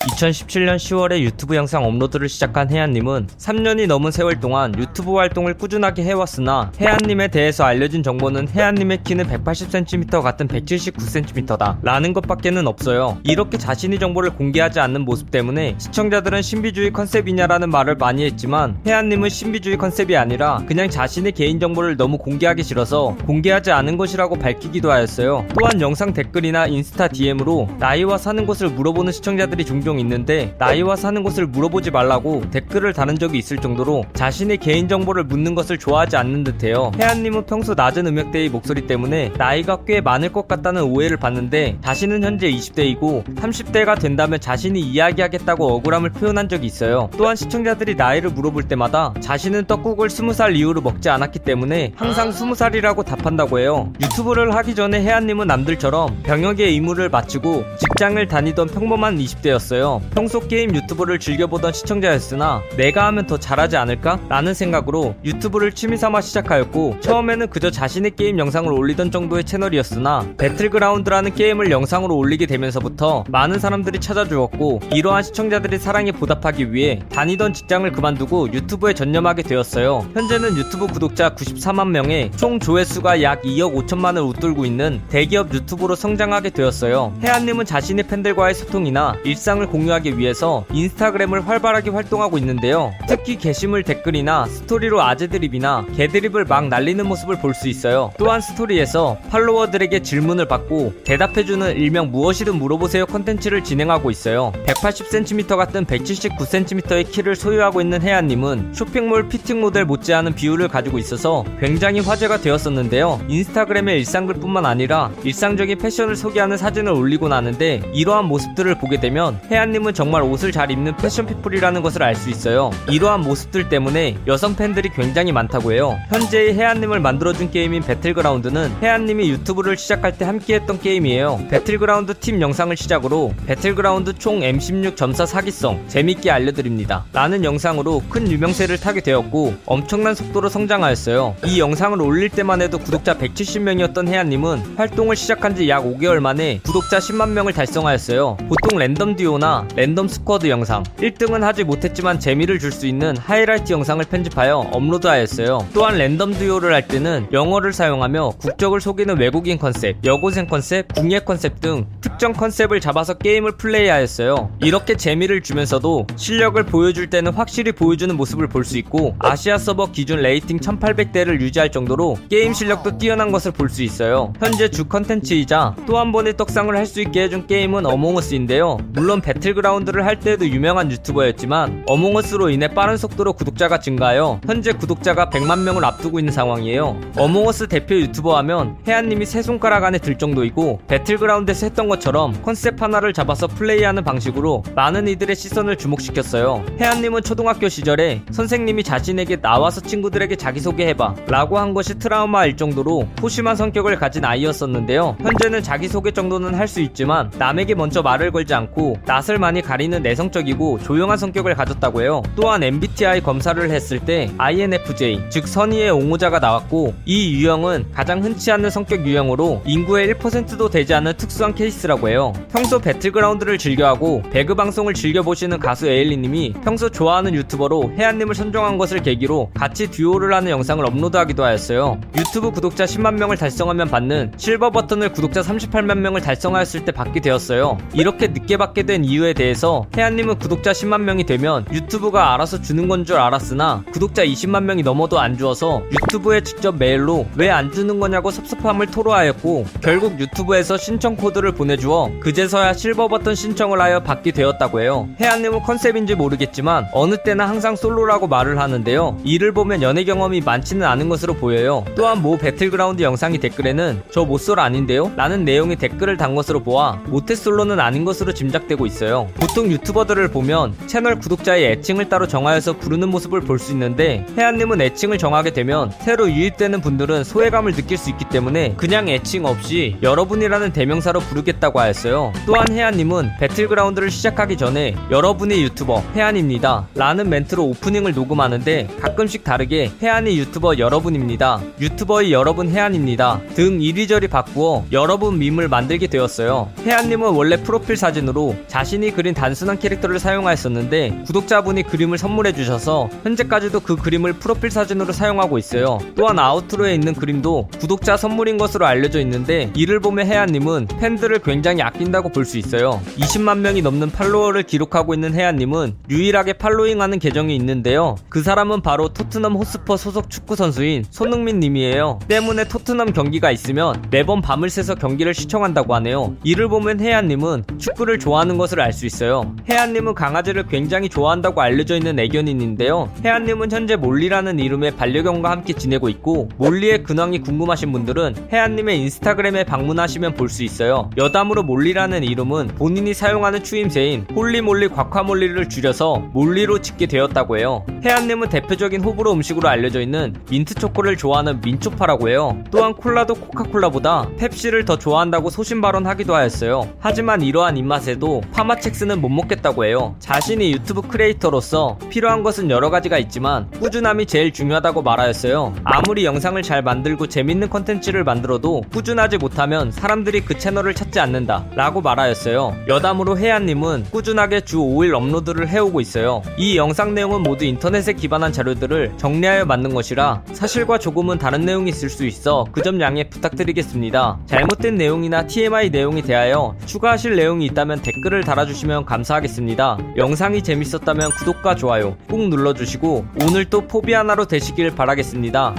2017년 10월에 유튜브 영상 업로드를 시작한 혜안님은 3년이 넘은 세월 동안 유튜브 활동을 꾸준하게 해왔으나 혜안님에 대해서 알려진 정보는 혜안님의 키는 180cm 같은 179cm다 라는 것밖에는 없어요. 이렇게 자신이 정보를 공개하지 않는 모습 때문에 시청자들은 신비주의 컨셉이냐라는 말을 많이 했지만 혜안님은 신비주의 컨셉이 아니라 그냥 자신의 개인정보를 너무 공개하기 싫어서 공개하지 않은 것이라고 밝히기도 하였어요. 또한 영상 댓글이나 인스타 DM으로 나이와 사는 곳을 물어보는 시청자들이 종종 종종 있는데 나이와 사는 곳을 물어보지 말라고 댓글을 다는 적이 있을 정도로 자신의 개인정보를 묻는 것을 좋아하지 않는 듯해요. 혜안님은 평소 낮은 음역대의 목소리 때문에 나이가 꽤 많을 것 같다는 오해를 받는데 자신은 현재 20대이고 30대가 된다면 자신이 이야기하겠다고 억울함을 표현한 적이 있어요. 또한 시청자들이 나이를 물어볼 때마다 자신은 떡국을 20살 이후로 먹지 않았기 때문에 항상 20살이라고 답한다고 해요. 유튜브를 하기 전에 혜안님은 남들처럼 병역의 의무를 마치고 직장을 다니던 평범한 20대였어요. 있어요. 평소 게임 유튜브를 즐겨보던 시청자였으나 내가 하면 더 잘하지 않을까? 라는 생각으로 유튜브를 취미삼아 시작하였고 처음에는 그저 자신의 게임 영상을 올리던 정도의 채널이었으나 배틀그라운드라는 게임을 영상으로 올리게 되면서부터 많은 사람들이 찾아주었고 이러한 시청자들의 사랑에 보답하기 위해 다니던 직장을 그만두고 유튜브에 전념하게 되었어요. 현재는 유튜브 구독자 94만 명에 총 조회수가 약 2억 5천만을 웃돌고 있는 대기업 유튜브로 성장하게 되었어요. 혜안님은 자신의 팬들과의 소통이나 일상을 공유하기 위해서 인스타그램을 활발하게 활동하고 있는데요. 특히 게시물 댓글이나 스토리로 아재 드립이나 개드립을 막 날리는 모습을 볼 수 있어요. 또한 스토리에서 팔로워들에게 질문을 받고 대답해주는 일명 무엇이든 물어보세요 컨텐츠를 진행하고 있어요. 180cm 같은 179cm의 키를 소유하고 있는 혜안님은 쇼핑몰 피팅 모델 못지않은 비율을 가지고 있어서 굉장히 화제가 되었었는데요. 인스타그램의 일상글뿐만 아니라 일상적인 패션을 소개하는 사진을 올리고 나는데 이러한 모습들을 보게 되면 혜안 혜안님은 정말 옷을 잘 입는 패션 피플이라는 것을 알 수 있어요. 이러한 모습들 때문에 여성 팬들이 굉장히 많다고 해요. 현재의 혜안님을 만들어준 게임인 배틀그라운드는 혜안님이 유튜브를 시작할 때 함께했던 게임이에요. 배틀그라운드 팀 영상을 시작으로 배틀그라운드 총 M16 점사 사기성 재밌게 알려드립니다. 라는 영상으로 큰 유명세를 타게 되었고 엄청난 속도로 성장하였어요. 이 영상을 올릴 때만 해도 구독자 170명이었던 혜안님은 활동을 시작한 지 약 5개월 만에 구독자 10만 명을 달성하였어요. 보통 랜덤 듀오나 랜덤 스쿼드 영상 1등은 하지 못했지만 재미를 줄 수 있는 하이라이트 영상을 편집하여 업로드하였어요. 또한 랜덤 듀오를 할 때는 영어를 사용하며 국적을 속이는 외국인 컨셉, 여고생 컨셉, 궁예 컨셉 등 특정 컨셉을 잡아서 게임을 플레이하였어요. 이렇게 재미를 주면서도 실력을 보여줄 때는 확실히 보여주는 모습을 볼 수 있고 아시아 서버 기준 레이팅 1800대를 유지할 정도로 게임 실력도 뛰어난 것을 볼 수 있어요. 현재 주 컨텐츠이자 또 한 번의 떡상을 할 수 있게 해준 게임은 어몽어스인데요. 물론 배틀그라운드를 할 때에도 유명한 유튜버였지만 어몽어스로 인해 빠른 속도로 구독자가 증가하여 현재 구독자가 100만 명을 앞두고 있는 상황이에요. 어몽어스 대표 유튜버 하면 혜안님이 세 손가락 안에 들 정도이고 배틀그라운드에서 했던 것처럼 컨셉 하나를 잡아서 플레이하는 방식으로 많은 이들의 시선을 주목시켰어요. 혜안님은 초등학교 시절에 선생님이 자신에게 나와서 친구들에게 자기소개해봐 라고 한 것이 트라우마일 정도로 소심한 성격을 가진 아이였었는데요. 현재는 자기소개 정도는 할 수 있지만 남에게 먼저 말을 걸지 않고 낯을 낯을 많이 가리는 내성적이고 조용한 성격을 가졌다고 해요. 또한 MBTI 검사를 했을 때 INFJ, 즉 선의의 옹호자가 나왔고 이 유형은 가장 흔치 않는 성격 유형으로 인구의 1%도 되지 않는 특수한 케이스라고 해요. 평소 배틀그라운드를 즐겨하고 배그 방송을 즐겨보시는 가수 에일리님이 평소 좋아하는 유튜버로 혜안님을 선정한 것을 계기로 같이 듀오를 하는 영상을 업로드하기도 하였어요. 유튜브 구독자 10만 명을 달성하면 받는 실버 버튼을 구독자 38만 명을 달성하였을 때 받게 되었어요. 이렇게 늦게 받게 된 이유 이유에 대해서 혜안님은 구독자 10만 명이 되면 유튜브가 알아서 주는 건 줄 알았으나 구독자 20만 명이 넘어도 안 주어서 유튜브에 직접 메일로 왜 안 주는 거냐고 섭섭함을 토로하였고 결국 유튜브에서 신청 코드를 보내주어 그제서야 실버 버튼 신청을 하여 받게 되었다고 해요. 혜안님은 컨셉인지 모르겠지만 어느 때나 항상 솔로라고 말을 하는데요. 이를 보면 연애 경험이 많지는 않은 것으로 보여요. 또한 모 배틀그라운드 영상이 댓글에는 저 모쏠 아닌데요? 라는 내용의 댓글을 단 것으로 보아 모태솔로는 아닌 것으로 짐작되고 있어요. 있어요. 보통 유튜버들을 보면 채널 구독자의 애칭을 따로 정하여서 부르는 모습을 볼 수 있는데 혜안님은 애칭을 정하게 되면 새로 유입되는 분들은 소외감을 느낄 수 있기 때문에 그냥 애칭 없이 여러분이라는 대명사로 부르겠다고 하였어요. 또한 혜안님은 배틀그라운드를 시작하기 전에 여러분의 유튜버 혜안입니다 라는 멘트로 오프닝을 녹음하는데 가끔씩 다르게 혜안이 유튜버 여러분입니다. 유튜버의 여러분 혜안입니다. 등 이리저리 바꾸어 여러분 밈을 만들게 되었어요. 혜안님은 원래 프로필 사진으로 자신 자신이 그린 단순한 캐릭터를 사용하였었는데 구독자분이 그림을 선물해 주셔서 현재까지도 그 그림을 프로필 사진으로 사용하고 있어요. 또한 아우트로에 있는 그림도 구독자 선물인 것으로 알려져 있는데 이를 보면 혜안님은 팬들을 굉장히 아낀다고 볼 수 있어요. 20만 명이 넘는 팔로워를 기록하고 있는 혜안님은 유일하게 팔로잉하는 계정이 있는데요. 그 사람은 바로 토트넘 호스퍼 소속 축구 선수인 손흥민 님이에요. 때문에 토트넘 경기가 있으면 매번 밤을 새서 경기를 시청한다고 하네요. 이를 보면 혜안님은 축구를 좋아하는 것을 알 수 있어요. 혜안님은 강아지를 굉장히 좋아한다고 알려져 있는 애견인인데요. 혜안님은 현재 몰리라는 이름의 반려견과 함께 지내고 있고 몰리의 근황이 궁금하신 분들은 혜안님의 인스타그램에 방문하시면 볼 수 있어요. 여담으로 몰리라는 이름은 본인이 사용하는 추임새인 holy moly 과카몰리를 줄여서 몰리로 짓게 되었다고 해요. 혜안님은 대표적인 호불호 음식으로 알려져 있는 민트 초코를 좋아하는 민초파라고 해요. 또한 콜라도 코카콜라보다 펩시를 더 좋아한다고 소신 발언하기도 하였어요. 하지만 이러한 입맛에도 파맛 첵스는 못 먹겠다고 해요. 자신이 유튜브 크리에이터로서 필요한 것은 여러 가지가 있지만 꾸준함이 제일 중요하다고 말하였어요. 아무리 영상을 잘 만들고 재밌는 컨텐츠를 만들어도 꾸준하지 못하면 사람들이 그 채널을 찾지 않는다 라고 말하였어요. 여담으로 혜안님은 꾸준하게 주 5일 업로드를 해오고 있어요. 이 영상 내용은 모두 인터넷에 기반한 자료들을 정리하여 만든 것이라 사실과 조금은 다른 내용이 있을 수 있어 그 점 양해 부탁드리겠습니다. 잘못된 내용이나 TMI 내용에 대하여 추가하실 내용이 있다면 댓글을 달아 주시면 감사하겠습니다. 영상이 재밌었다면 구독과 좋아요 꾹 눌러주시고 오늘 또 포비 하나로 되시길 바라겠습니다.